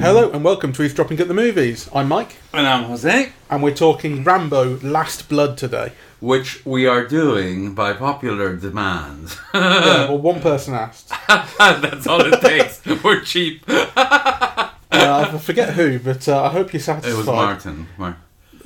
Hello and welcome to Eavesdropping at the Movies. I'm Mike, And I'm Jose, and we're talking Rambo: Last Blood today. which we are doing by popular demand. Yeah, well, one person asked. That's all it takes. We're cheap. Uh, I forget who, but uh, I hope you're satisfied. It was Martin. Mar-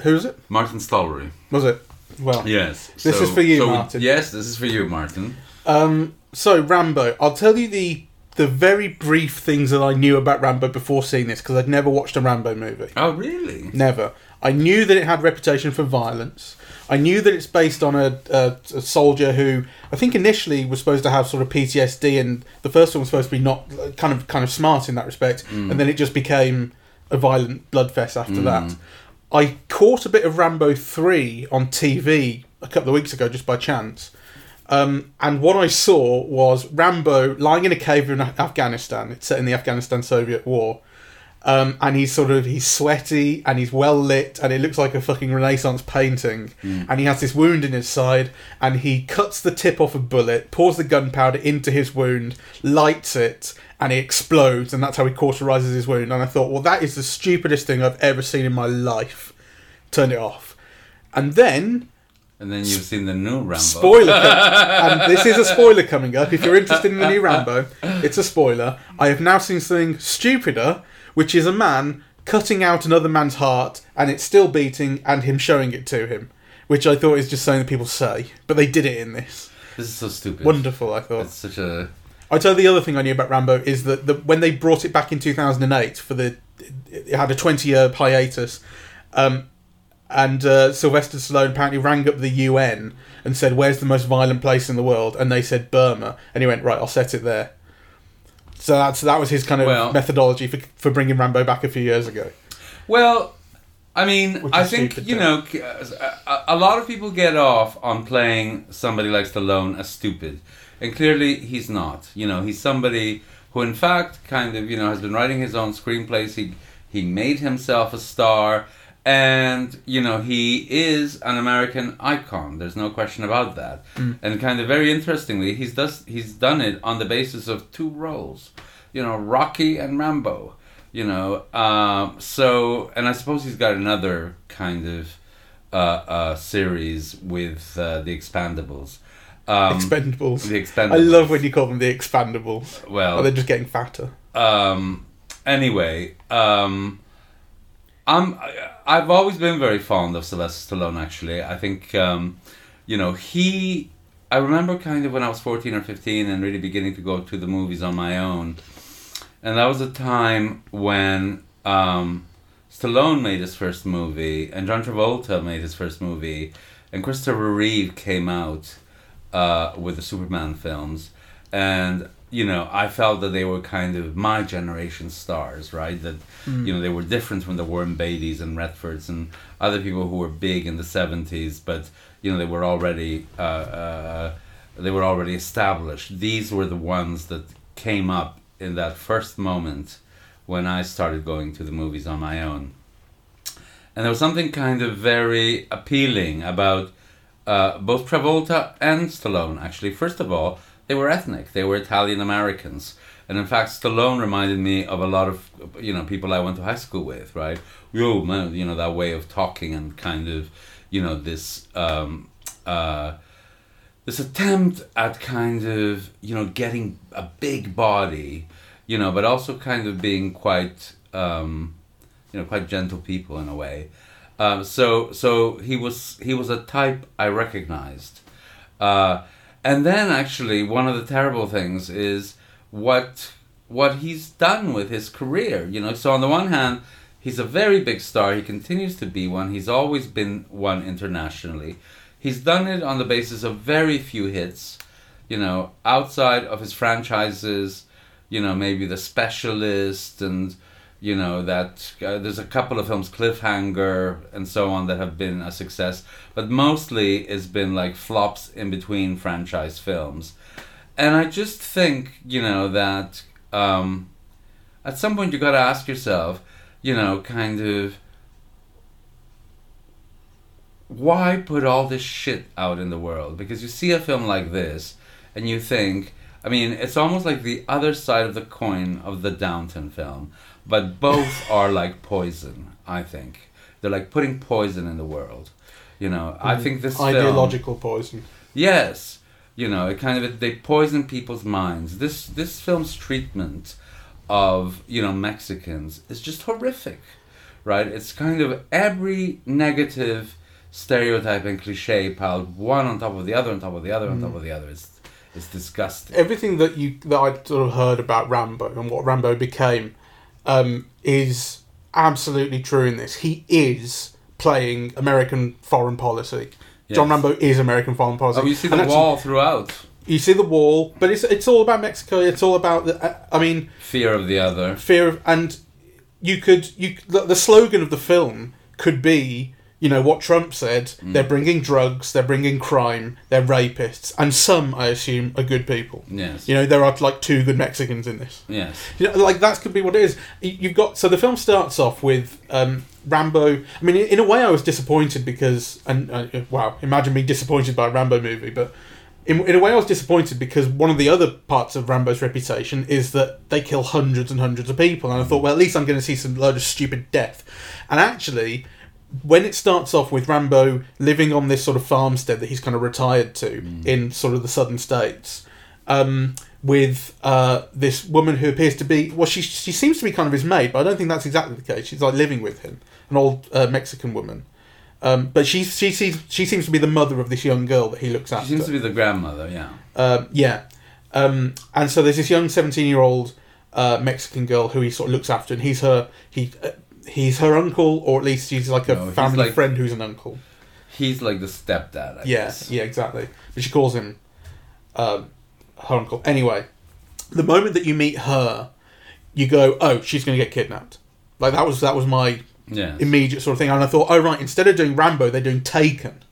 Who was it? Martin Stollery. Was it? Well, Yes. This is for you, Martin. Yes, this is for you, Martin. Um, so Rambo. I'll tell you the the very brief things that I knew about Rambo before seeing this because I'd never watched a Rambo movie. Oh, really? Never. I knew that it had reputation for violence. I knew that it's based on a, a, a soldier who I think initially was supposed to have sort of PTSD, and the first one was supposed to be not kind of kind of smart in that respect, and then it just became a violent bloodfest after that. I caught a bit of Rambo three on TV a couple of weeks ago just by chance. Um, and what I saw was Rambo lying in a cave in Afghanistan. It's set in the Afghanistan Soviet War. Um, and he's sort of he's sweaty and he's well lit and it looks like a fucking Renaissance painting. And he has this wound in his side and he cuts the tip off a bullet, pours the gunpowder into his wound, lights it, and it explodes. And that's how he cauterizes his wound. And I thought, well, that is the stupidest thing I've ever seen in my life. Turn it off. And then And then you've seen the new Rambo. Spoiler, com- and this is a spoiler coming up. If you're interested in the new Rambo, it's a spoiler. I have now seen something stupider, which is a man cutting out another man's heart, and it's still beating, and him showing it to him, which I thought is just something that people say, but they did it in this. This is so stupid. Wonderful, I thought. It's such a. I tell you the other thing I knew about Rambo is that the, when they brought it back in 2008 for the, it had a 20 year hiatus, um, and uh, Sylvester Stallone apparently rang up the UN and said, "Where's the most violent place in the world?" And they said Burma, and he went, "Right, I'll set it there." So that's that was his kind of Well- methodology for for bringing Rambo back a few years ago. Well, I mean, I think you know, a, lot of people get off on playing somebody like Stallone as stupid, and clearly he's not. You know, he's somebody who, in fact, kind of you know has been writing his own screenplays. He he made himself a star, and you know he is an American icon. There's no question about that. And kind of very interestingly, he's does he's done it on the basis of two roles. You know, Rocky and Rambo you know um, so and i suppose he's got another kind of uh, uh, series with uh, the expandables um, Expendables. the expendables I love when you call them the expandables. well Oh, they're just getting fatter. um, anyway, um, I'm I've always been very fond of Sylvester Stallone. Actually, I think um, you know he. I remember kind of when I was fourteen or fifteen and really beginning to go to the movies on my own, and that was a time when um, Stallone made his first movie and John Travolta made his first movie, and Christopher Reeve came out uh, with the Superman films, and you know I felt that they were kind of my generation stars, right? That you know they were different from the Warren Beatty's and Redfords and other people who were big in the seventies, but you know they were already uh, uh, they were already established. These were the ones that came up in that first moment when I started going to the movies on my own. And there was something kind of very appealing about uh, both Travolta and Stallone, actually. First of all, they were ethnic, they were Italian Americans. And in fact, Stallone reminded me of a lot of, you know, people I went to high school with, right? Yo, man, you know, that way of talking and kind of, you know, this, um, uh, this attempt at kind of, you know, getting a big body, you know, but also kind of being quite, um, you know, quite gentle people in a way. Um, so so he was he was a type I recognized, uh, and then actually one of the terrible things is what what he's done with his career. You know, so on the one hand, he's a very big star. He continues to be one. He's always been one internationally. He's done it on the basis of very few hits. You know, outside of his franchises, you know, maybe The Specialist and you know that uh, there's a couple of films cliffhanger and so on that have been a success. But mostly it's been like flops in between franchise films. And i just think you know that um, at some point you got to ask yourself you know kind of why put all this shit out in the world? Because you see a film like this, and you think, I mean, it's almost like the other side of the coin of the Downton film, but both are like poison. I think they're like putting poison in the world. You know, I mm-hmm. think this film, Ideological poison. Yes, you know, it kind of they poison people's minds. This this film's treatment of you know Mexicans is just horrific, right? It's kind of every negative stereotype and cliche piled one on top of the other on top of the other on top mm. of the other. It's it's disgusting. Everything that you that I sort of heard about Rambo and what Rambo became um, is absolutely true in this. He is playing American foreign policy. John Rambo is American foreign policy. Oh, you see And the actually- wall throughout. You see the wall, but it's it's all about Mexico. It's all about the. uh, I mean, Fear of the other. fear of and you could you the slogan of the film could be you know what Trump said Mm. they're bringing drugs they're bringing crime they're rapists and some I assume are good people Yes. you know there are like two good Mexicans in this Yes. you know, like that could be what it is you've got so the film starts off with um, Rambo I mean in a way I was disappointed because and uh, wow imagine being disappointed by a Rambo movie but in, in a way, I was disappointed because one of the other parts of Rambo's reputation is that they kill hundreds and hundreds of people, and I thought, well, at least I'm going to see some load of stupid death. And actually, when it starts off with Rambo living on this sort of farmstead that he's kind of retired to in sort of the southern states, um, with uh, this woman who appears to be well, she she seems to be kind of his maid, but I don't think that's exactly the case. She's like living with him, an old uh, Mexican woman. Um, but she she sees she seems to be the mother of this young girl that he looks after. She seems to be the grandmother. Yeah. Um, yeah. Um, and so there's this young 17 year old uh, Mexican girl who he sort of looks after, and he's her he uh, he's her uncle, or at least he's like a No, he's family like- friend who's an uncle. He's like the stepdad. I Yeah, guess. yeah, exactly. But she calls him um, her uncle. Anyway, the moment that you meet her, you go, "Oh, she's going to get kidnapped." Like that was that was my Yes. immediate sort of thing. And I thought, oh right, instead of doing Rambo, they're doing Taken.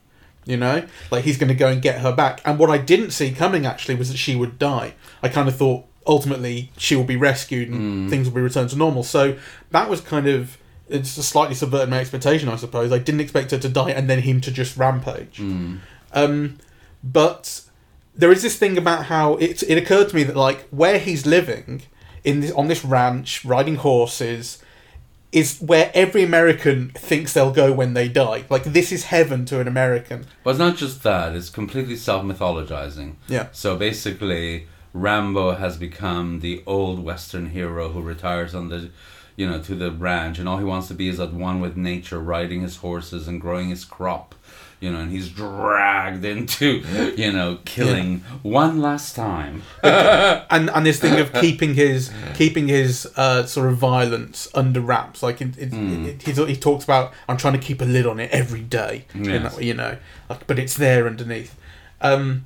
You know, like he's going to go and get her back. And what I didn't see coming actually was that she would die. I kind of thought ultimately she will be rescued and things will be returned to normal. So that was kind of it's just slightly subverted my expectation, I suppose. I didn't expect her to die and then him to just rampage. Mm. Um, but there is this thing about how it it occurred to me that like where he's living in this, on this ranch, riding horses, is where every American thinks they'll go when they die. Like this is heaven to an American. But it's not just that, it's completely self mythologizing. Yeah. So basically, Rambo has become the old Western hero who retires on the, you know, to the ranch, and all he wants to be is at one with nature, riding his horses and growing his crop. You know, and he's dragged into, you know, killing one last time. And and this thing of keeping his keeping his uh, sort of violence under wraps. Like it, it, it, he's, he talks about I'm trying to keep a lid on it every day. Yes. that way, you know, like, but it's there underneath. Um,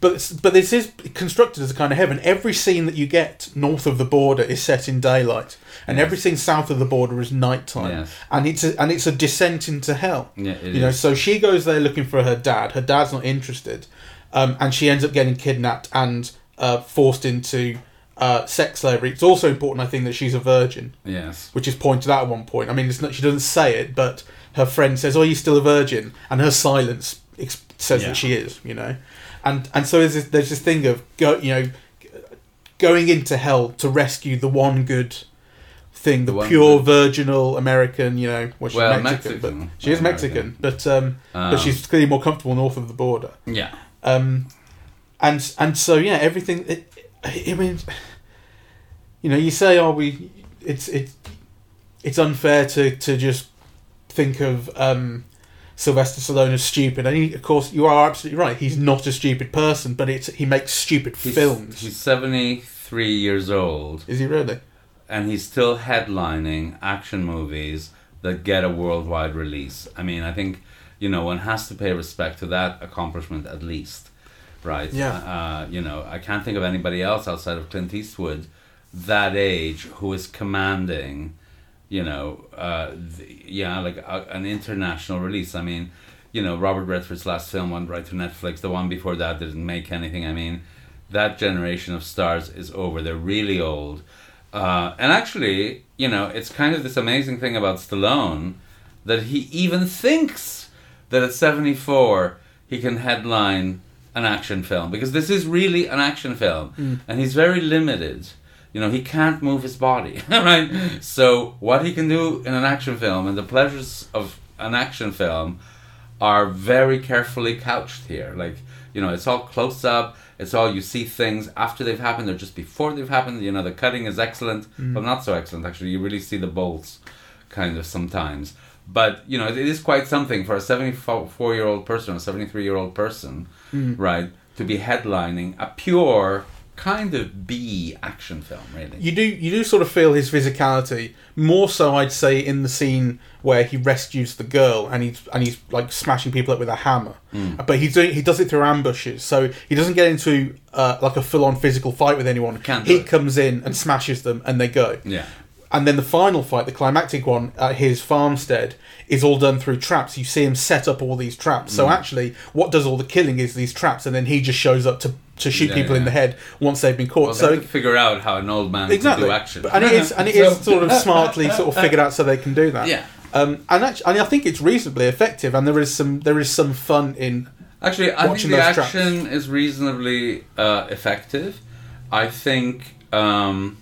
but but this is constructed as a kind of heaven. Every scene that you get north of the border is set in daylight, and Yes. every scene south of the border is nighttime. Yes. And it's a, and it's a descent into hell. Yeah, you know, so she goes there looking for her dad. Her dad's not interested, um, and she ends up getting kidnapped and uh, forced into uh, sex slavery. It's also important, I think, that she's a virgin, Yes. which is pointed out at one point. I mean, it's not, she doesn't say it, but her friend says, "Oh, you're still a virgin," and her silence ex- says Yeah. that she is. You know, and and so there's this, there's this thing of go, you know, going into hell to rescue the one good. Thing the, The pure good- virginal American, you know, well, she's Well, Mexican, but she is American. Mexican, but um, Um, but she's clearly more comfortable north of the border. Yeah. Um, and and so yeah, everything. It, I mean, you know, you say, "Oh, we," it's it's it's unfair to to just think of um, Sylvester Stallone is stupid. And he, of course, you are absolutely right. He's not a stupid person, but it's he makes stupid He's, films. He's 73 years old. Is he really? and he's still headlining action movies that get a worldwide release. I mean, I think you know one has to pay respect to that accomplishment at least, right? Yeah. Uh, you know, I can't think of anybody else outside of Clint Eastwood that age who is commanding, you know, uh, the, yeah, like a, an international release. I mean, you know, Robert Redford's last film went right to Netflix. The one before that didn't make anything. I mean, that generation of stars is over. They're really old. Uh, and actually, you know, it's kind of this amazing thing about Stallone that he even thinks that at 74 he can headline an action film because this is really an action film and he's very limited. You know, he can't move his body, right? So what he can do in an action film and the pleasures of an action film are very carefully couched here. Like, you know, it's all close up. It's all you see things after they've happened or just before they've happened. You know, the cutting is excellent, mm. but not so excellent actually. You really see the bolts kind of sometimes. But, you know, it is quite something for a 74 year old person, a 73 year old person, mm. right, to be headlining a pure kind of B action film, really. You do you do sort of feel his physicality more so I'd say in the scene where he rescues the girl and he's and he's like smashing people up with a hammer, Mm. but he's doing he does it through ambushes, so he doesn't get into uh, like a full on physical fight with anyone. Can't he comes in and smashes them and they go. Yeah. And then the final fight, the climactic one at his farmstead, is all done through traps. You see him set up all these traps. Mm. So actually, what does all the killing is these traps, and then he just shows up to to shoot Yeah, people in the head once they've been caught. Well, so figure out how an old man exactly, can do action. And it is and it is sort of smartly sort of figured out so they can do that. Yeah. Um, and actually, and I think it's reasonably effective, and there is some there is some fun in. Actually, I think the those traps. action is reasonably uh, effective. I think. Um,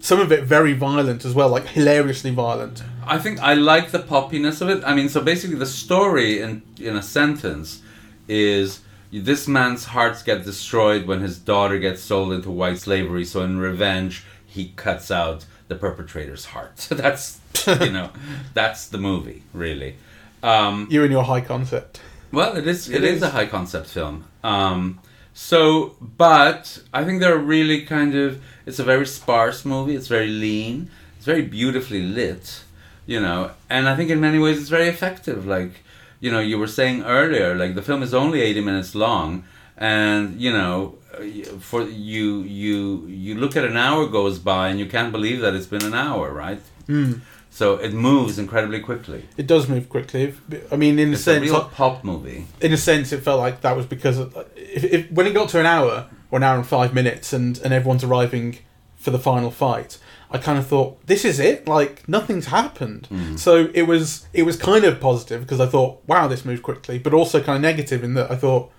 Some of it very violent as well, like hilariously violent. I think I like the poppiness of it. I mean, so basically, the story in in a sentence is this man's hearts get destroyed when his daughter gets sold into white slavery. So in revenge, he cuts out the perpetrator's heart. So that's you know, that's the movie really. Um, You and your high concept. Well, it is. It it is. is. a high concept film. Um, so, but I think they're really kind of. It's a very sparse movie. It's very lean. It's very beautifully lit. You know, and I think in many ways it's very effective. Like, you know, you were saying earlier, like the film is only eighty minutes long, and you know, for you you you look at an hour goes by and you can't believe that it's been an hour, right? Mm. So it moves incredibly quickly. It does move quickly. I mean, in a It's a sense, real pop movie. in a sense, it felt like that was because of, if, if, when it got to an hour or an hour and five minutes, and and everyone's arriving for the final fight, I kind of thought, this is it. Like nothing's happened. So it was it was kind of positive because I thought, wow, this moved quickly, but also kind of negative in that I thought,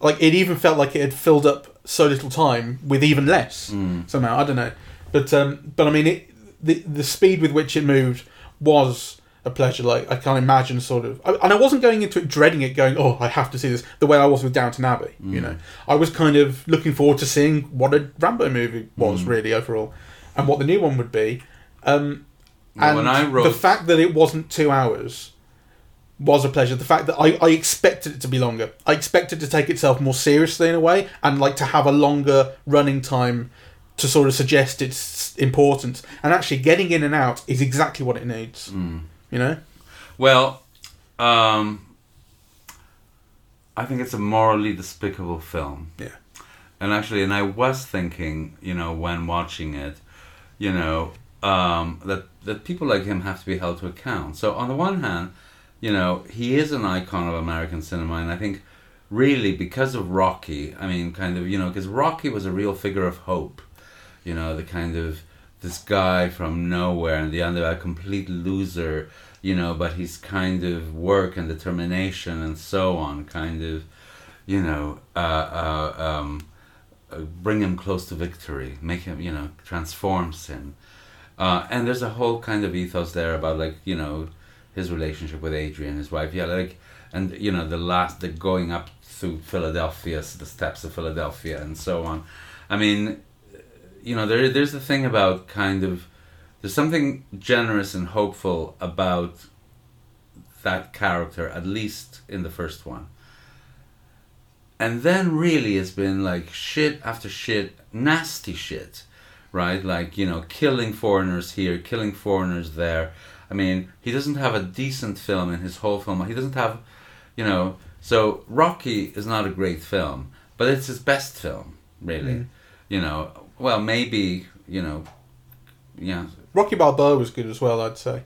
like it even felt like it had filled up so little time with even less somehow. I don't know, but um, but I mean, it the the speed with which it moved was a pleasure. Like I can't imagine sort of, I- and I wasn't going into it dreading it, going, "Oh, I have to see this." The way I was with Downton Abbey, you mm. know, I was kind of looking forward to seeing what a Rambo movie was mm. really overall, and what the new one would be. Um, Well, and when I wrote- the fact that it wasn't two hours was a pleasure. The fact that I, I expected it to be longer, I expected to take itself more seriously in a way, and like to have a longer running time to sort of suggest its importance. And actually, getting in and out is exactly what it needs. Mm. You know, Well, um, I think it's a morally despicable film. Yeah. And actually, and I was thinking, you know, when watching it, you know, um, that that people like him have to be held to account. So on the one hand, you know, he is an icon of American cinema, and I think really because of Rocky, I mean, kind of, you know, because Rocky was a real figure of hope. You know, the kind of this guy from nowhere and the other a complete loser, you know, but his kind of work and determination and so on, kind of, you know, uh, uh, um, uh, bring him close to victory, make him, you know, transforms him. Uh, and there's a whole kind of ethos there about like you know his relationship with Adrian, his wife. Yeah, like and you know the last the going up through Philadelphia, the steps of Philadelphia, and so on. I mean, you know, there there's the thing about kind of there's something generous and hopeful about that character, at least in the first one. And then really it's been like shit after shit, nasty shit, right? Like, you know, killing foreigners here, killing foreigners there. I mean, he doesn't have a decent film in his whole film. He doesn't have, you know, so Rocky is not a great film, but it's his best film, really. Mm. You know, well, maybe, you know, yeah. Rocky Balboa was good as well. I'd say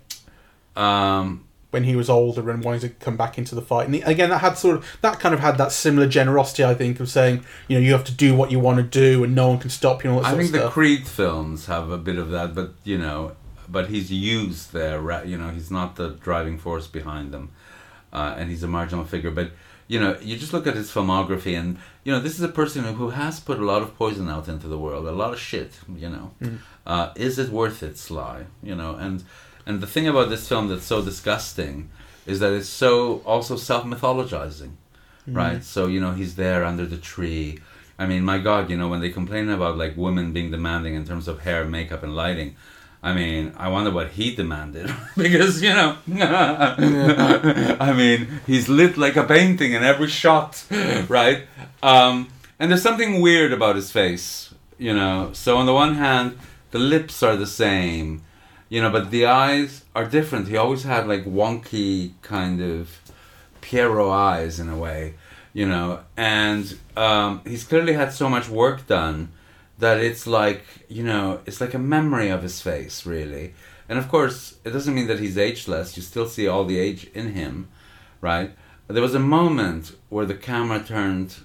Um, when he was older and wanting to come back into the fight. And again, that had sort of that kind of had that similar generosity. I think of saying, you know, you have to do what you want to do, and no one can stop you. And all that I think the stuff. Creed films have a bit of that, but you know, but he's used there. You know, he's not the driving force behind them, uh, and he's a marginal figure. But you know, you just look at his filmography, and you know, this is a person who has put a lot of poison out into the world, a lot of shit. You know, uh, is it worth it, Sly? You know, and and the thing about this film that's so disgusting is that it's so also self mythologizing, right? So you know, he's there under the tree. I mean, my God, you know, when they complain about like women being demanding in terms of hair, makeup, and lighting, I mean, I wonder what he demanded because you know, I mean, he's lit like a painting in every shot, right? Um, and there's something weird about his face, you know. So on the one hand, the lips are the same, you know, but the eyes are different. He always had like wonky kind of Pierrot eyes in a way, you know, and um, he's clearly had so much work done that it's like you know it's like a memory of his face really. And of course it doesn't mean that he's ageless. You still see all the age in him right? There was a moment where the camera turned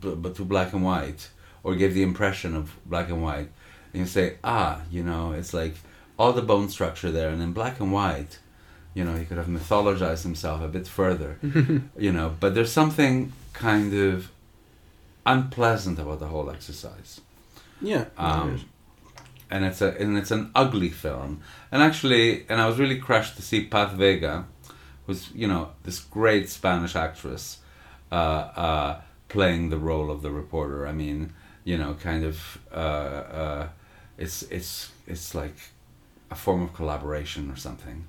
b- b- to black and white or gave the impression of black and white. And you say ah you know it's like all the bone structure there. And in black and white you know he could have mythologized himself a bit further you know. But there's something kind of unpleasant about the whole exercise Yeah. um, and it's a and it's an ugly film. And actually, and I was really crushed to see Paz Vega, who's you know this great Spanish actress, uh, uh, playing the role of the reporter. I mean, you know, kind of, uh, uh, it's it's it's like a form of collaboration or something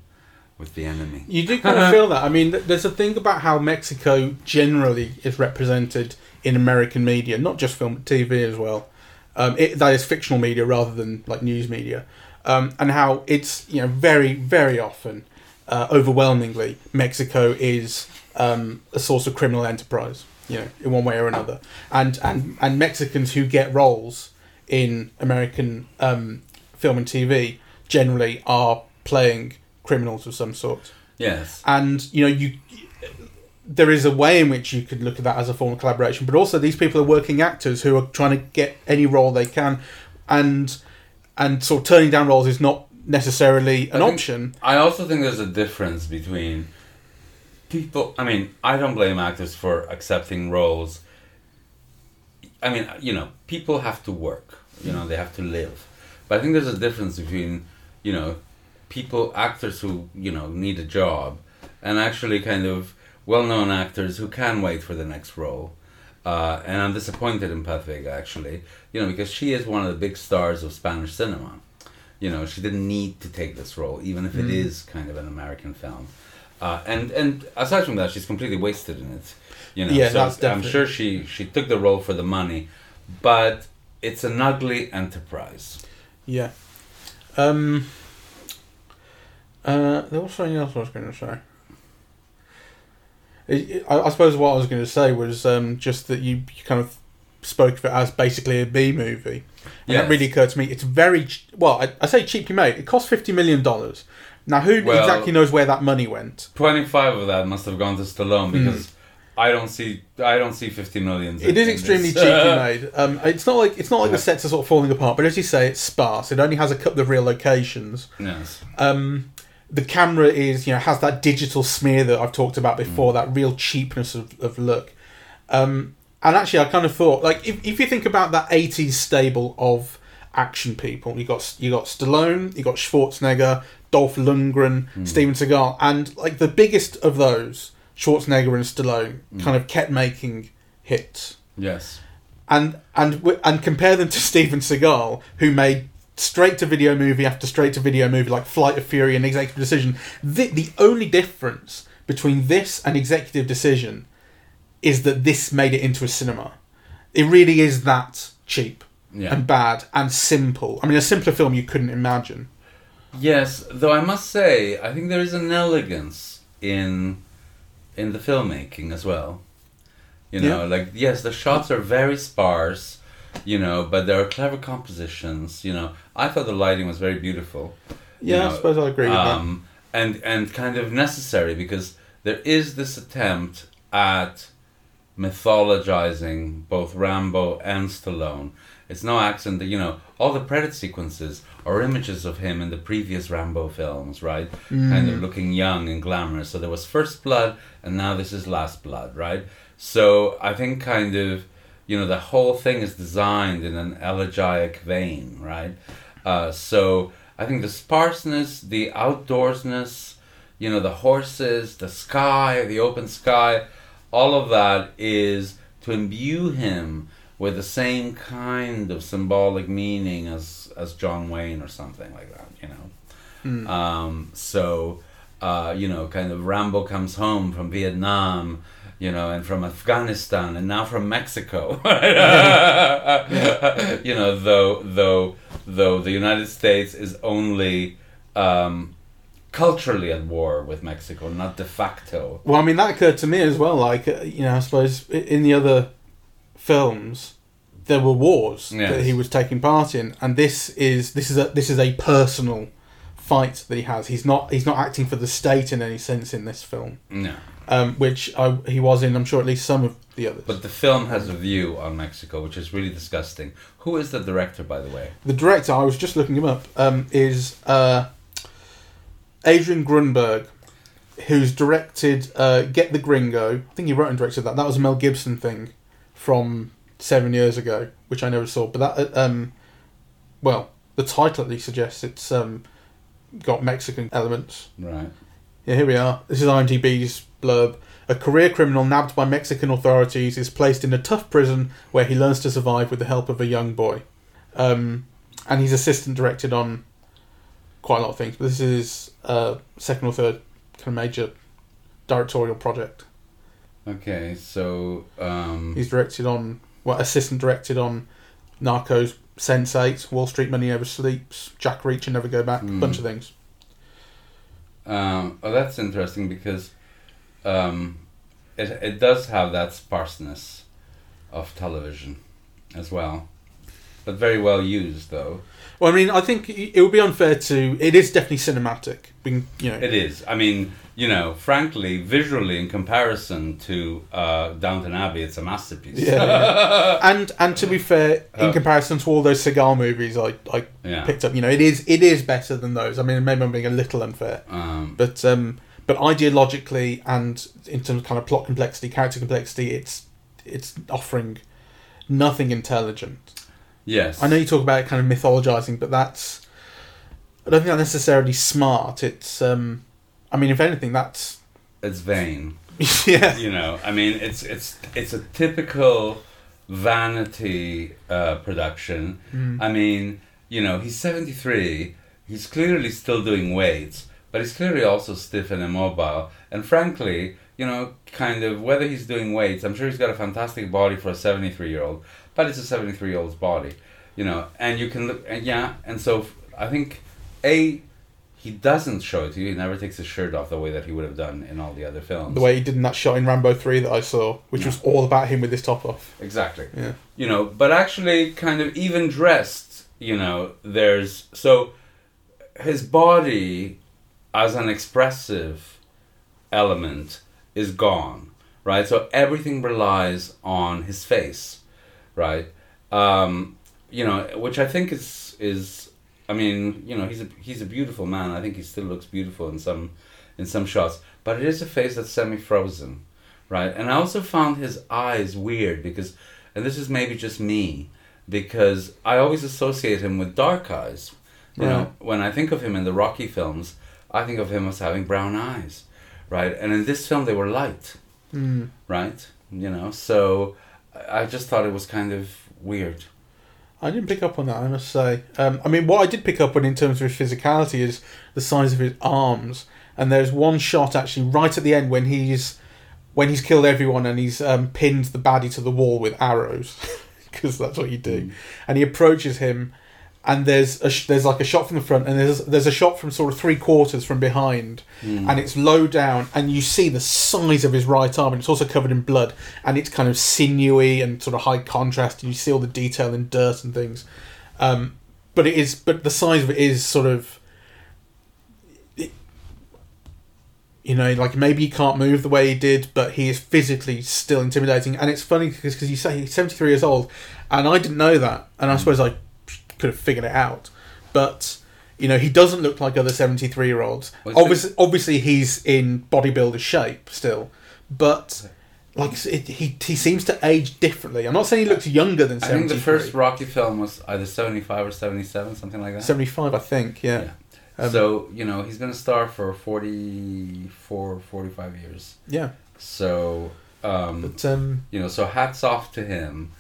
with the enemy. You do kind of feel that. I mean, th- there's a thing about how Mexico generally is represented in American media, not just film, TV as well. Um, it, that is fictional media rather than like news media, um, and how it's you know very very often, uh, overwhelmingly, Mexico is um, a source of criminal enterprise. You know, in one way or another, and and and Mexicans who get roles in American um, film and TV generally are playing criminals of some sort Yes. and you know you there is a way in which you could look at that as a form of collaboration but also these people are working actors who are trying to get any role they can and and sort of turning down roles is not necessarily an I think- option I also think there's a difference between people. I mean, I don't blame actors for accepting roles. I mean, you know, people have to work. You know, they have to live. But I think there's a difference between, you know, people, actors who you know need a job, and actually kind of well-known actors who can wait for the next role. Uh, and I'm disappointed in Paz Vega actually, you know, because she is one of the big stars of Spanish cinema. You know, she didn't need to take this role, even if it Mm. is kind of an American film. Uh, and and aside from that, she's completely wasted in it. You know, Yeah, so that's I'm sure she she took the role for the money, but it's an ugly enterprise. yeah um uh there was something else i was going to say I, I I suppose what I was going to say was um, just that you, you kind of spoke of it as basically a B movie. And Yes. that really occurred to me. It's very well. I, I say cheaply made. It cost fifty million dollars. Now, who Well- exactly knows where that money went? Twenty five of that must have gone to Stallone because I don't see I don't see fifty millions. Hmm. It is extremely cheaply made. Um, it's not like it's not like the sets are sort of falling apart, but as you say, it's sparse. It only has a couple of real locations. yes. Um, the camera is you know has that digital smear that I've talked about before, Mm. that real cheapness of, of look. Um, and actually, I kind of thought like if, if you think about that '80s stable of action people, you got you got Stallone, you got Schwarzenegger, Dolph Lundgren, Mm. Steven Seagal, and like the biggest of those, Schwarzenegger and Stallone, Mm. kind of kept making hits Yes. and and and compare them to Steven Seagal, who made straight to video movie after straight to video movie like Flight of Fury and Executive Decision. The the only difference between this and Executive Decision is that this made it into a cinema. It really is that cheap Yeah. and bad and simple. I mean, a simpler film you couldn't imagine. Yes, though I must say, I think there is an elegance in in the filmmaking as well. You know, like yes, the shots are very sparse, you know, but there are clever compositions. You know, I thought the lighting was very beautiful. you Yeah, I suppose I agree with that. um, and and kind of necessary because there is this attempt at mythologizing both Rambo and Stallone, It's no accident that you know all the credit sequences are images of him in the previous Rambo films, right? Kind of looking young and glamorous. So there was First Blood, and now this is Last Blood, right? So I think kind of you know the whole thing is designed in an elegiac vein, right? Uh, so I think the sparseness, the outdoorsness, you know, the horses, the sky, the open sky, all of that is to imbue him with the same kind of symbolic meaning as as John Wayne or something like that, you know. Um, so, uh, you know, kind of Rambo comes home from Vietnam, you know, and from Afghanistan, and now from Mexico. you know, though though though the United States is only um, culturally at war with Mexico, not de facto. Well, I mean that occurred to me as well. Like uh, you know, I suppose in the other films there were wars Yes. that he was taking part in, and this is this is a this is a personal fight that he has. He's not he's not acting for the state in any sense in this film, No. Um, which I, he was in. I'm sure at least some of the others. But the film has a view on Mexico, which is really disgusting. Who is the director, by the way? The director, I was just looking him up, um, is uh, Adrian Grunberg, who's directed uh, Get the Gringo. I think he wrote and directed that. That was a Mel Gibson thing from seven years ago, which I never saw. But that, uh, um, well, the title at least suggests it's um, got Mexican elements. Right. Yeah, here we are. This is IMDb's blurb. A career criminal nabbed by Mexican authorities is placed in a tough prison where he learns to survive with the help of a young boy. Um, and he's assistant directed on quite a lot of things. But this is uh, second or third kind of major directorial project. Okay, so um, He's directed on, well, assistant directed on Narcos, Sense8, Wall Street Money Never Sleeps, Jack Reacher Never Go Back, a Mm. bunch of things. um, oh, that's interesting because um, it it does have that sparseness of television as well, but very well used though. Well, I mean, I think it would be unfair to. It is definitely cinematic. Being, you know, It is. I mean, you know, frankly, visually in comparison to uh, Downton Abbey, it's a masterpiece. Yeah. and and to be fair, in Uh, comparison to all those Seagal movies I, I Yeah. picked up, you know, it is it is better than those. I mean, maybe I'm being a little unfair, Um, but um, but ideologically and in terms of kind of plot complexity, character complexity, it's it's offering nothing intelligent. yes. I know you talk about kind of mythologizing, but that's I don't think that's necessarily smart. It's um, I mean, if anything, that's It's vain. yeah, you know i mean it's it's it's a typical vanity uh, production Mm. i mean you know he's 73 he's clearly still doing weights but he's clearly also stiff and immobile and frankly you know kind of whether he's doing weights i'm sure he's got a fantastic body for a 73 year old but it's a 73 year old's body you know and you can look and yeah and so I think a he doesn't show it to you. He never takes his shirt off the way that he would have done in all the other films. the way he did in that shot in Rambo Three that I saw, which Yeah. was all about him with his top off. Exactly. Yeah. You know, but actually, kind of even dressed, you know, there's. So his body as an expressive element is gone, right? So everything relies on his face, right? Um, you know, which I think is is I mean, you know, he's a he's a beautiful man. I think he still looks beautiful in some in some shots, but it is a face that's semi frozen, right? And I also found his eyes weird because, and this is maybe just me, because I always associate him with dark eyes. You know, when I think of him in the Rocky films, I think of him as having brown eyes, right? And in this film, they were light, Mm. right? You know, so I just thought it was kind of weird. I didn't pick up on that, I must say. Um, I mean, what I did pick up on in terms of his physicality is the size of his arms. And there's one shot actually right at the end when he's when he's killed everyone and he's um, pinned the baddie to the wall with arrows, because that's what you do. And he approaches him, and there's a sh- there's like a shot from the front, and there's there's a shot from sort of three quarters from behind, and it's low down, and you see the size of his right arm, and it's also covered in blood, and it's kind of sinewy and sort of high contrast, and you see all the detail in dirt and things. Um, but it is, but the size of it is sort of. It, you know, like maybe he can't move the way he did, but he is physically still intimidating. And it's funny because you say he's 73 years old, and I didn't know that, and I suppose I could have figured it out. But you know, he doesn't look like other 73 year olds. Well, Obviously, obviously, he's in bodybuilder shape still, but like it, he he seems to age differently. I'm not saying he looks younger than I 73. think the first Rocky film was either 75 or 77, something like that. 75, I think. Yeah. Yeah. Um, so, you know, he's going to star for 44, 45 years. yeah. So, um, But um, you know, so hats off to him.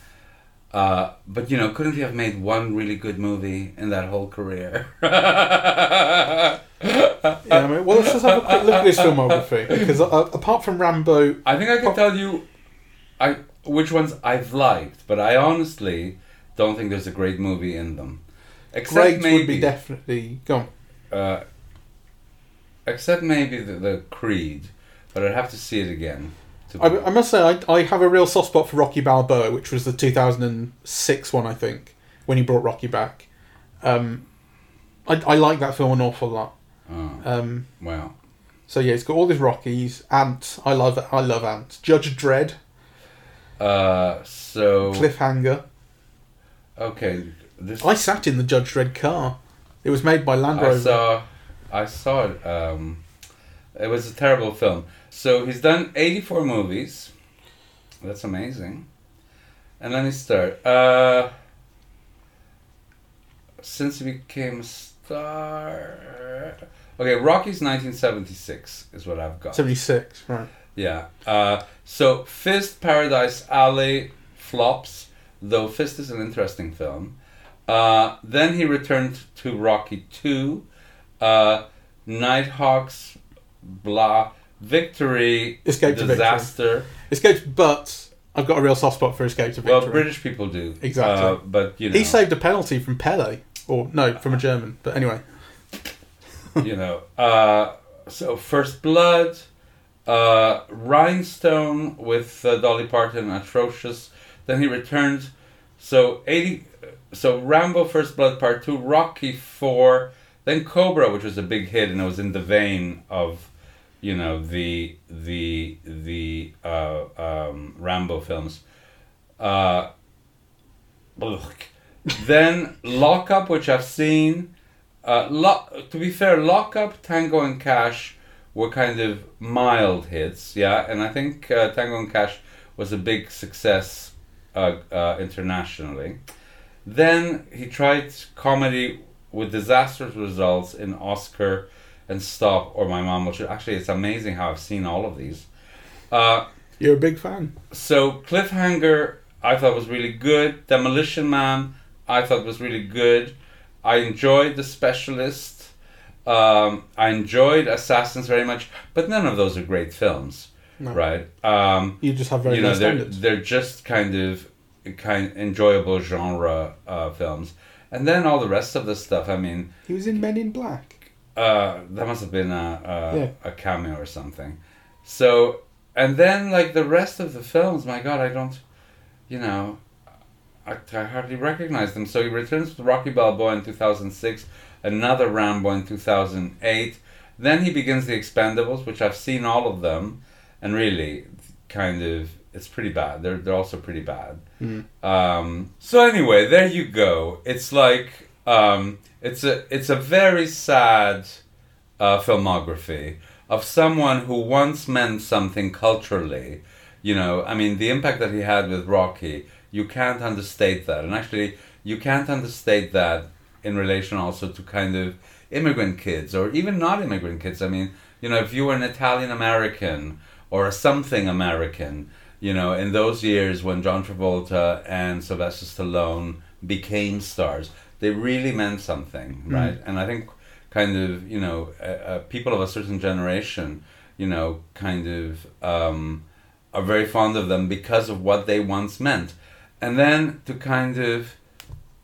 Uh, but, you know, couldn't he have made one really good movie in that whole career? yeah, I mean, well, let's just have a quick look at his filmography because uh, apart from Rambo, I think I can tell you I which ones I've liked, but I honestly don't think there's a great movie in them. Except maybe, would be definitely gone. uh, except maybe the, the Creed, but I'd have to see it again. To- I, I must say, I, I have a real soft spot for Rocky Balboa, which was the 2006 one, I think, when he brought Rocky back. Um, I, I like that film an awful lot. oh, Um, wow. so yeah, it's got all these Rockies. Ant, I love I love Ant. Judge Dredd, Uh, so Cliffhanger. okay, this I sat in the Judge Dredd car. It was made by Land Rover. I saw, I saw it. Um, it was a terrible film. So he's done eighty-four movies. That's amazing. And let me start. Uh, since he became a star. Okay, Rocky's nineteen seventy-six is what I've got. 76, right. Yeah. Uh, so Fist, Paradise Alley flops, though Fist is an interesting film. Uh, then he returned to Rocky 2, uh, Nighthawks, blah, Victory, Escape to Victory. Disaster. Escape, but I've got a real soft spot for Escape to Victory. Well, British people do. Exactly. Uh, but, you know, He saved a penalty from Pele. Or, no, from a German. But anyway. you know. Uh, so First Blood, uh, Rhinestone with uh, Dolly Parton, atrocious. Then he returned. So eighty. So Rambo, First Blood Part Two, Rocky Four, then Cobra, which was a big hit, and it was in the vein of, you know, the the the uh, um, Rambo films. Uh, then Lockup, which I've seen. Uh, Lock, to be fair, Lockup, Tango, and Cash were kind of mild hits, yeah, and I think uh, Tango and Cash was a big success uh, uh, internationally. Then he tried comedy with disastrous results in Oscar and Stop or My Mom Will Shoot. Actually, it's amazing how I've seen all of these. Uh, You're a big fan. so Cliffhanger, I thought was really good. Demolition Man, I thought was really good. I enjoyed The Specialist. Um, I enjoyed Assassins very much, but none of those are great films, No. right? Um, You just have very you know, they're standards. they're just kind of kind enjoyable genre uh, films, and then all the rest of the stuff. I mean, He was in Men in Black. Uh, that must have been a a, Yeah. a cameo or something. So, and then like the rest of the films, my God, I don't, you know, I, I hardly recognize them. So he returns with Rocky Balboa in two thousand six, another Rambo in two thousand eight. Then he begins the Expendables, which I've seen all of them, and really, kind of, it's pretty bad. They're they're also pretty bad. Mm. Um, so anyway, there you go. It's like um, it's a it's a very sad uh, filmography of someone who once meant something culturally. You know, I mean, the impact that he had with Rocky, you can't understate that, and actually, you can't understate that in relation also to kind of immigrant kids or even not immigrant kids. I mean, you know, if you were an Italian American or a something American, you know, in those years when John Travolta and Sylvester Stallone became stars, they really meant something, right? And I think kind of, you know, uh, uh, people of a certain generation, you know, kind of um, are very fond of them because of what they once meant. And then to kind of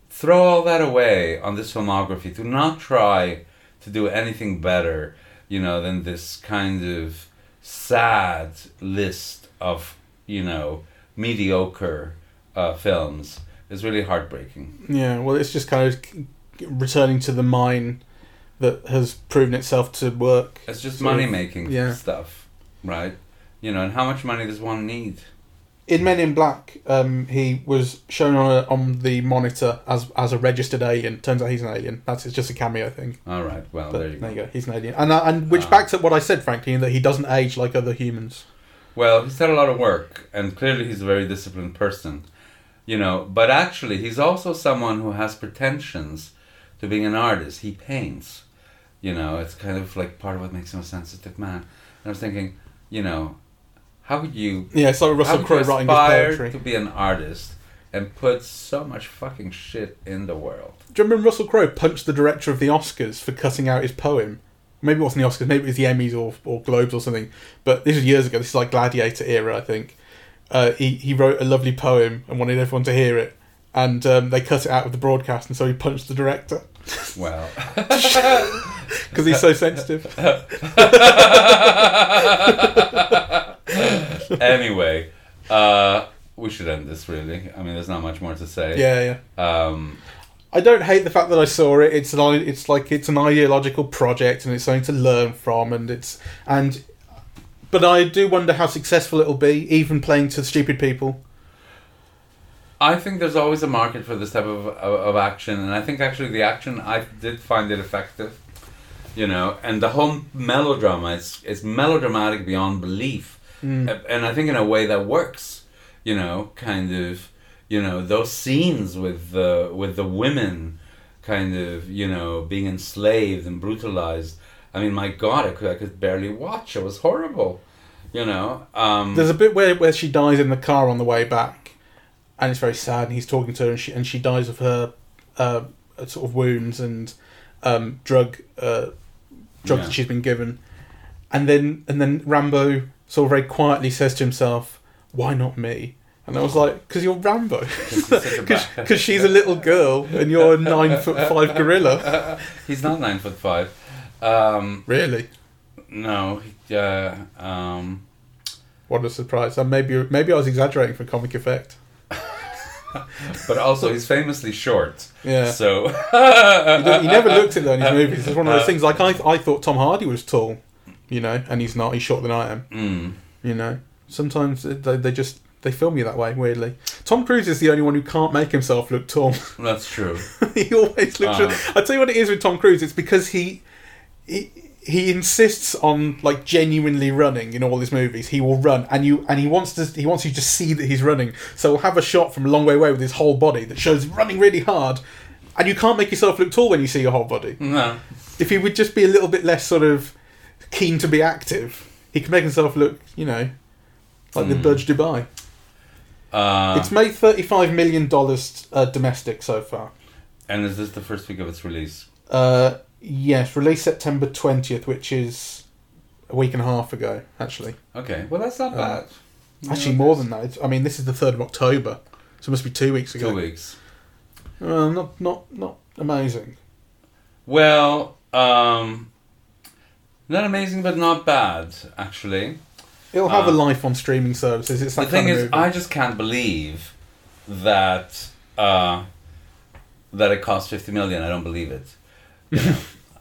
throw all that away on this filmography, to not try to do anything better, you know, than this kind of sad list of, you know, mediocre uh, films is really heartbreaking. Yeah, well, it's just kind of returning to the mine that has proven itself to work. It's just money making yeah. stuff, right? You know, and how much money does one need? In Men in Black, um, he was shown on a, on the monitor as as a registered alien. Turns out he's an alien. That's it's just a cameo thing. All right, well, But there you go. He's an alien, and uh, and which Ah. backs up what I said, frankly, in that he doesn't age like other humans. Well, he's had a lot of work, and clearly he's a very disciplined person, you know. But actually, he's also someone who has pretensions to being an artist. He paints, you know. It's kind of like part of what makes him a sensitive man. And I was thinking, you know, how could you, Yeah, it's like Russell Crowe writing his poetry. to be an artist and put so much fucking shit in the world? Do you remember Russell Crowe punched the director of the Oscars for cutting out his poem? Maybe it wasn't the Oscars, maybe it was the Emmys or, or Globes or something. But this was years ago. This is like Gladiator era, I think. Uh, he he wrote a lovely poem and wanted everyone to hear it, and um, they cut it out of the broadcast, and so he punched the director Well, because he's so sensitive. anyway, uh, we should end this really. I mean, there's not much more to say. Yeah, yeah. Um, I don't hate the fact that I saw it. It's an it's like it's an ideological project and it's something to learn from and it's and but I do wonder how successful it'll be, even playing to stupid people. I think there's always a market for this type of, of, of action, and I think actually the action I did find it effective. You know, and the whole melodrama is it's melodramatic beyond belief, Mm. And I think in a way that works. You know, kind of, you know, those scenes with the with the women, kind of, you know, being enslaved and brutalized. I mean, my God, I could I could barely watch. It was horrible. You know, um, There's a bit where, where she dies in the car on the way back, and it's very sad. And he's talking to her, and she and she dies of her uh, sort of wounds and um, drug uh, drug Yeah. that she's been given. And then and then Rambo sort of very quietly says to himself, "Why not me?" And I was like, "Because you're Rambo, he's such a bad- because she's a little girl and you're a nine foot five gorilla." he's not nine foot five. Um, Really? No, uh, um, What a surprise! And maybe maybe I was exaggerating for comic effect. but also he's famously short. Yeah. So He, never looks it though in his movies. It's one of those things. Like I, I thought Tom Hardy was tall, you know, and he's not. He's shorter than I am, Mm. you know. Sometimes they, they just they film you that way. Weirdly, Tom Cruise is the only one who can't make himself look tall. That's true. he always looks. Uh. I tell you what it is with Tom Cruise. It's because he. He he insists on like genuinely running in all his movies. He will run, and you and he wants to. He wants you to see that he's running. So we'll have a shot from a long way away with his whole body that shows running really hard, and you can't make yourself look tall when you see your whole body. No. If he would just be a little bit less sort of keen to be active, he could make himself look, you know, like the Hmm. Burj Dubai. Uh, it's made thirty-five million dollars uh, domestic so far. and is this the first week of its release? Uh, yes, released September twentieth, which is a week and a half ago. Actually, Okay. Well, that's not Uh, bad. actually more than that. It's, I mean, this is the third of October, so it must be two weeks ago. Two weeks. Uh, not not not amazing. Well, um, not amazing, but not bad, actually. It'll have a Uh, life on streaming services. It's the thing is, movie. I just can't believe that uh, that it cost fifty million. I don't believe it. You know,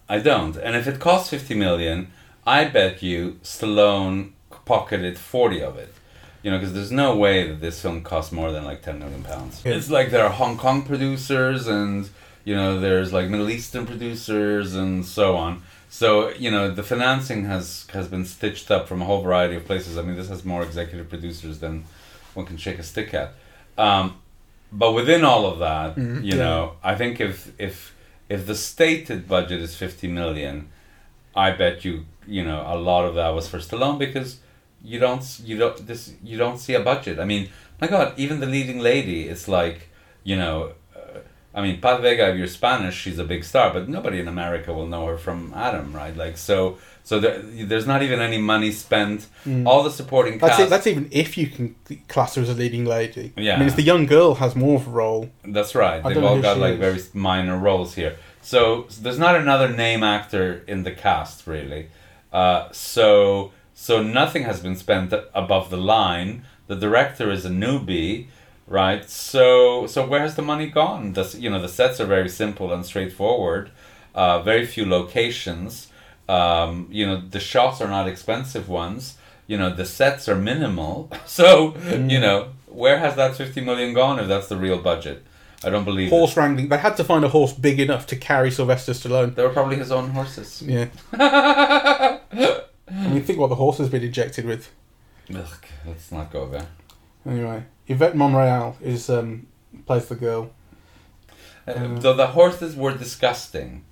I don't. And if it costs fifty million, I bet you Stallone pocketed forty of it. You know, because there's no way that this film costs more than like ten million pounds. It's like there are Hong Kong producers, and you know, there's like Middle Eastern producers, and so on. So you know, the financing has has been stitched up from a whole variety of places. I mean, this has more executive producers than one can shake a stick at. Um, but within all of that, Mhm, you yeah. know, I think if if if the stated budget is fifty million, I bet you you know a lot of that was for Stallone because you don't you don't this you don't see a budget. I mean, my God, even the leading lady is like you know. I mean, Paz Vega, if you're Spanish, she's a big star, but nobody in America will know her from Adam, right? Like, so, so there, there's not even any money spent. Mm. All the supporting That's cast. it. That's even if you can class her as a leading lady. Yeah. I mean, it's the young girl has more of a role. That's right. I They've all got like is. very minor roles here. So, so there's not another name actor in the cast really. Uh, so so nothing has been spent above the line. The director is a newbie, right? So so where has the money gone? The, you know the sets are very simple and straightforward. uh, very few locations. Um, you know, the shots are not expensive ones. You know, the sets are minimal. So, Mm. you know, where has that 50 million gone if that's the real budget? I don't believe Horse it. wrangling. They had to find a horse big enough to carry Sylvester Stallone. They were probably his own horses. Yeah. I mean, think what the horse has been injected with. Ugh, let's not go there. Anyway, Yvette Monreal is um, plays the girl. Uh, Uh. Though the horses were disgusting,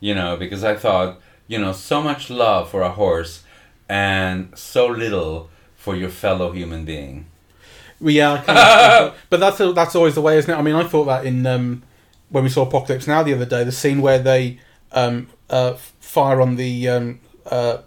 you know, because I thought, you know, so much love for a horse and so little for your fellow human being. Well, yeah, kind of, but that's that's always the way, isn't it? I mean, I thought that in um, when we saw Apocalypse Now the other day, the scene where they um, uh, fire on the um, uh,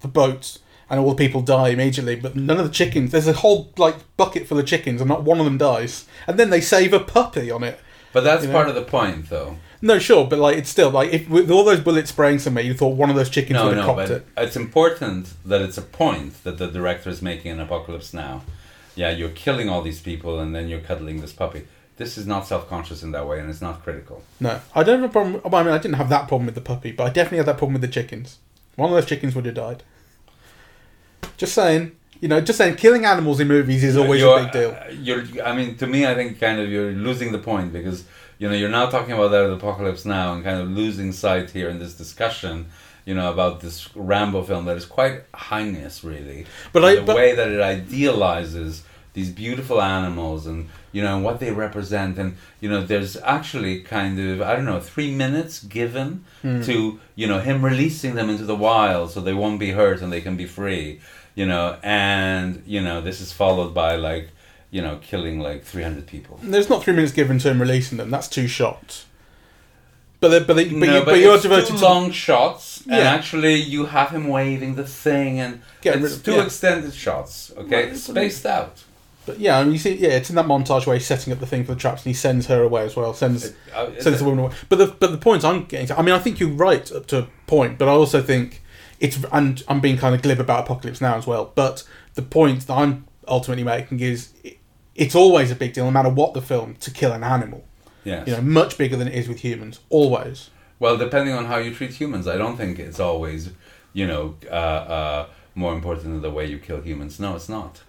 the boats and all the people die immediately, but none of the chickens. There's a whole like bucket full of chickens, and not one of them dies. And then they save a puppy on it. But that's You know? part of the point, though. No, sure, but like it's still like if with all those bullets spraying somewhere, you thought one of those chickens No, would have no, copped it. it's important that it's a point that the director is making in Apocalypse Now. Yeah, you're killing all these people and then you're cuddling this puppy. This is not self-conscious in that way, and it's not critical. No, I don't have a problem. I mean, I didn't have that problem with the puppy, but I definitely had that problem with the chickens. One of those chickens would have died. Just saying, you know, just saying, killing animals in movies is always You're- a big deal. uh, You're, I mean, to me, I think kind of you're losing the point because you know you're now talking about that apocalypse now and kind of losing sight here in this discussion. You know about this Rambo film that is quite heinous, really. But I- the but- way that it idealizes these beautiful animals and you know and what they represent and you know there's actually kind of I don't know three minutes given Hmm. to you know him releasing them into the wild so they won't be hurt and they can be free you know and you know this is followed by like you know killing like 300 people There's not three minutes given to him releasing them. That's two shots. But they, but they, but, no, you, but, but you're devoted two to long shots, and actually you have him waving the thing, and Getting rid it's of- two yeah. extended shots. Okay, Right, spaced out. But yeah, I mean, you see, yeah, it's in that montage where he's setting up the thing for the traps, and he sends her away as well. Sends Uh, sends the woman away. But the but the point I'm getting to, I mean, I think you're right up to a point, but I also think it's and I'm being kind of glib about Apocalypse Now as well. But the point that I'm ultimately making is it, it's always a big deal, no matter what the film, to kill an animal. yes. You know, much bigger than it is with humans. Always. Well, depending on how you treat humans, I don't think it's always, you know, uh, uh, more important than the way you kill humans. No, it's not.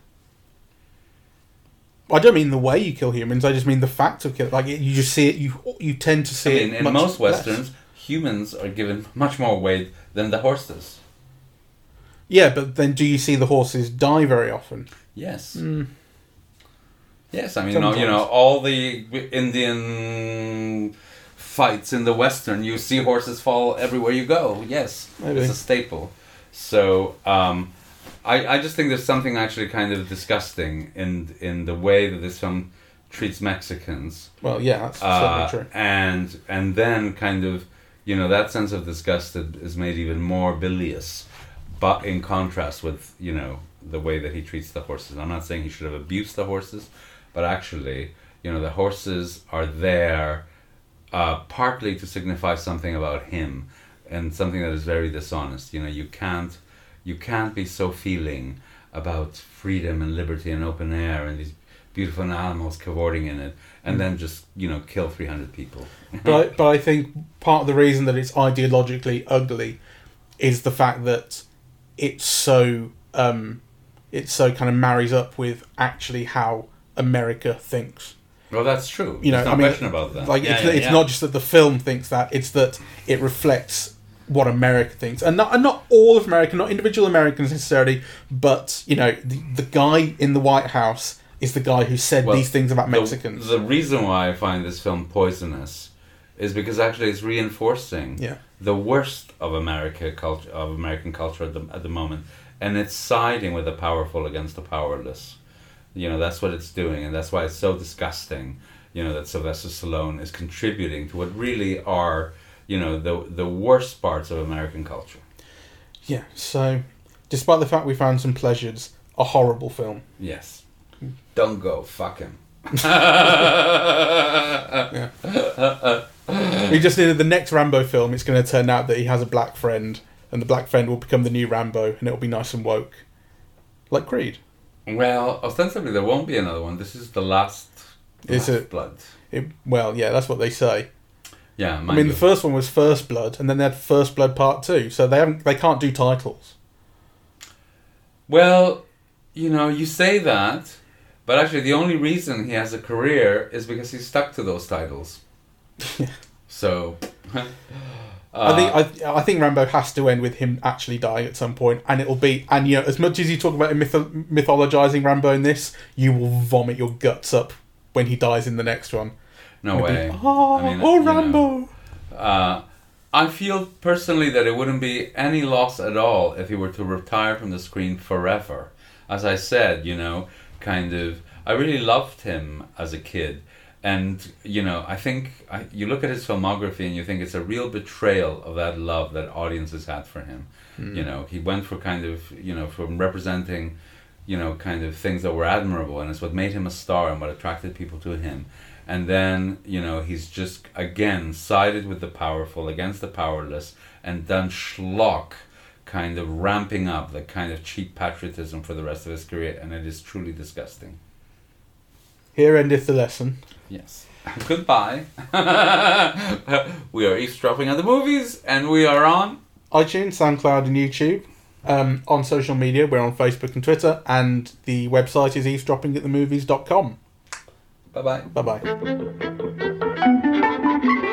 I don't mean the way you kill humans. I just mean the fact of killing. Like you just see it. You you tend to I see mean, it. in most less. Humans are given much more weight than the horses. Yeah, but then do you see the horses die very often? Yes. Mm. Yes, I mean, you know, you know, all the Indian fights in the western, you see horses fall everywhere you go. Yes, Maybe. it's a staple. So, um, I, I just think there's something actually kind of disgusting in in the way that this film treats Mexicans. Well, yeah, that's Uh, certainly true. and and then kind of you know that sense of disgust is made even more bilious but in contrast with you know the way that he treats the horses. I'm not saying he should have abused the horses but actually you know the horses are there uh, partly to signify something about him and something that is very dishonest. You know you can't you can't be so feeling about freedom and liberty and open air and these beautiful animals cavorting in it and then just you know kill 300 people. But I, but I think part of the reason that it's ideologically ugly is the fact that it's so um, it so kind of marries up with actually how America thinks. well that's true. You know, There's no I mean, question about that. Like Yeah, it's, yeah, it's yeah. not just that the film thinks that; it's that it reflects what America thinks, and not and not all of America, not individual Americans necessarily, but you know, the, the guy in the White House is the guy who said Well, these things about The- Mexicans. The, reason why I find this film poisonous is because actually it's reinforcing yeah, the worst of America culture of American culture at the at the moment, and it's siding with the powerful against the powerless. You know that's what it's doing, and that's why it's so disgusting. You know that Sylvester Stallone is contributing to what really are you know the the worst parts of American culture. yeah. So, despite the fact we found some pleasures, a horrible film. Yes, don't go fuck him. We just needed the next Rambo film. It's going to turn out that he has a black friend, and the black friend will become the new Rambo, and it'll be nice and woke, like Creed. Well, ostensibly there won't be another one. This is the last. Is last it? blood? It, well, yeah, that's what they say. Yeah, I mean, you. the first one was First Blood, and then they had First Blood Part Two, so they haven't, they can't do titles. Well, you know, you say that, but actually, the only reason he has a career is because he's stuck to those titles. so, uh, I think I, I think Rambo has to end with him actually dying at some point, and it'll be and you know as much as you talk about mythologizing Rambo in this, you will vomit your guts up when he dies in the next one. no It'll be, way. oh, I mean, oh you know. Rambo! Uh, I feel personally that it wouldn't be any loss at all if he were to retire from the screen forever. As I said, you know, kind of, I really loved him as a kid. And, you know, I think I, you look at his filmography and you think it's a real betrayal of that love that audiences had for him. Hmm. You know, he went for kind of, you know, from representing, you know, kind of things that were admirable, and it's what made him a star and what attracted people to him. And then, you know, he's just again sided with the powerful against the powerless and done schlock, kind of ramping up the kind of cheap patriotism for the rest of his career, and it is truly disgusting. Here endeth the lesson. Yes. Goodbye. we are eavesdropping on the movies, and we are on. iTunes, SoundCloud, and YouTube. Um, on social media, we're on Facebook and Twitter, and the website is eavesdroppingatthemovies.com. Bye bye. Bye bye.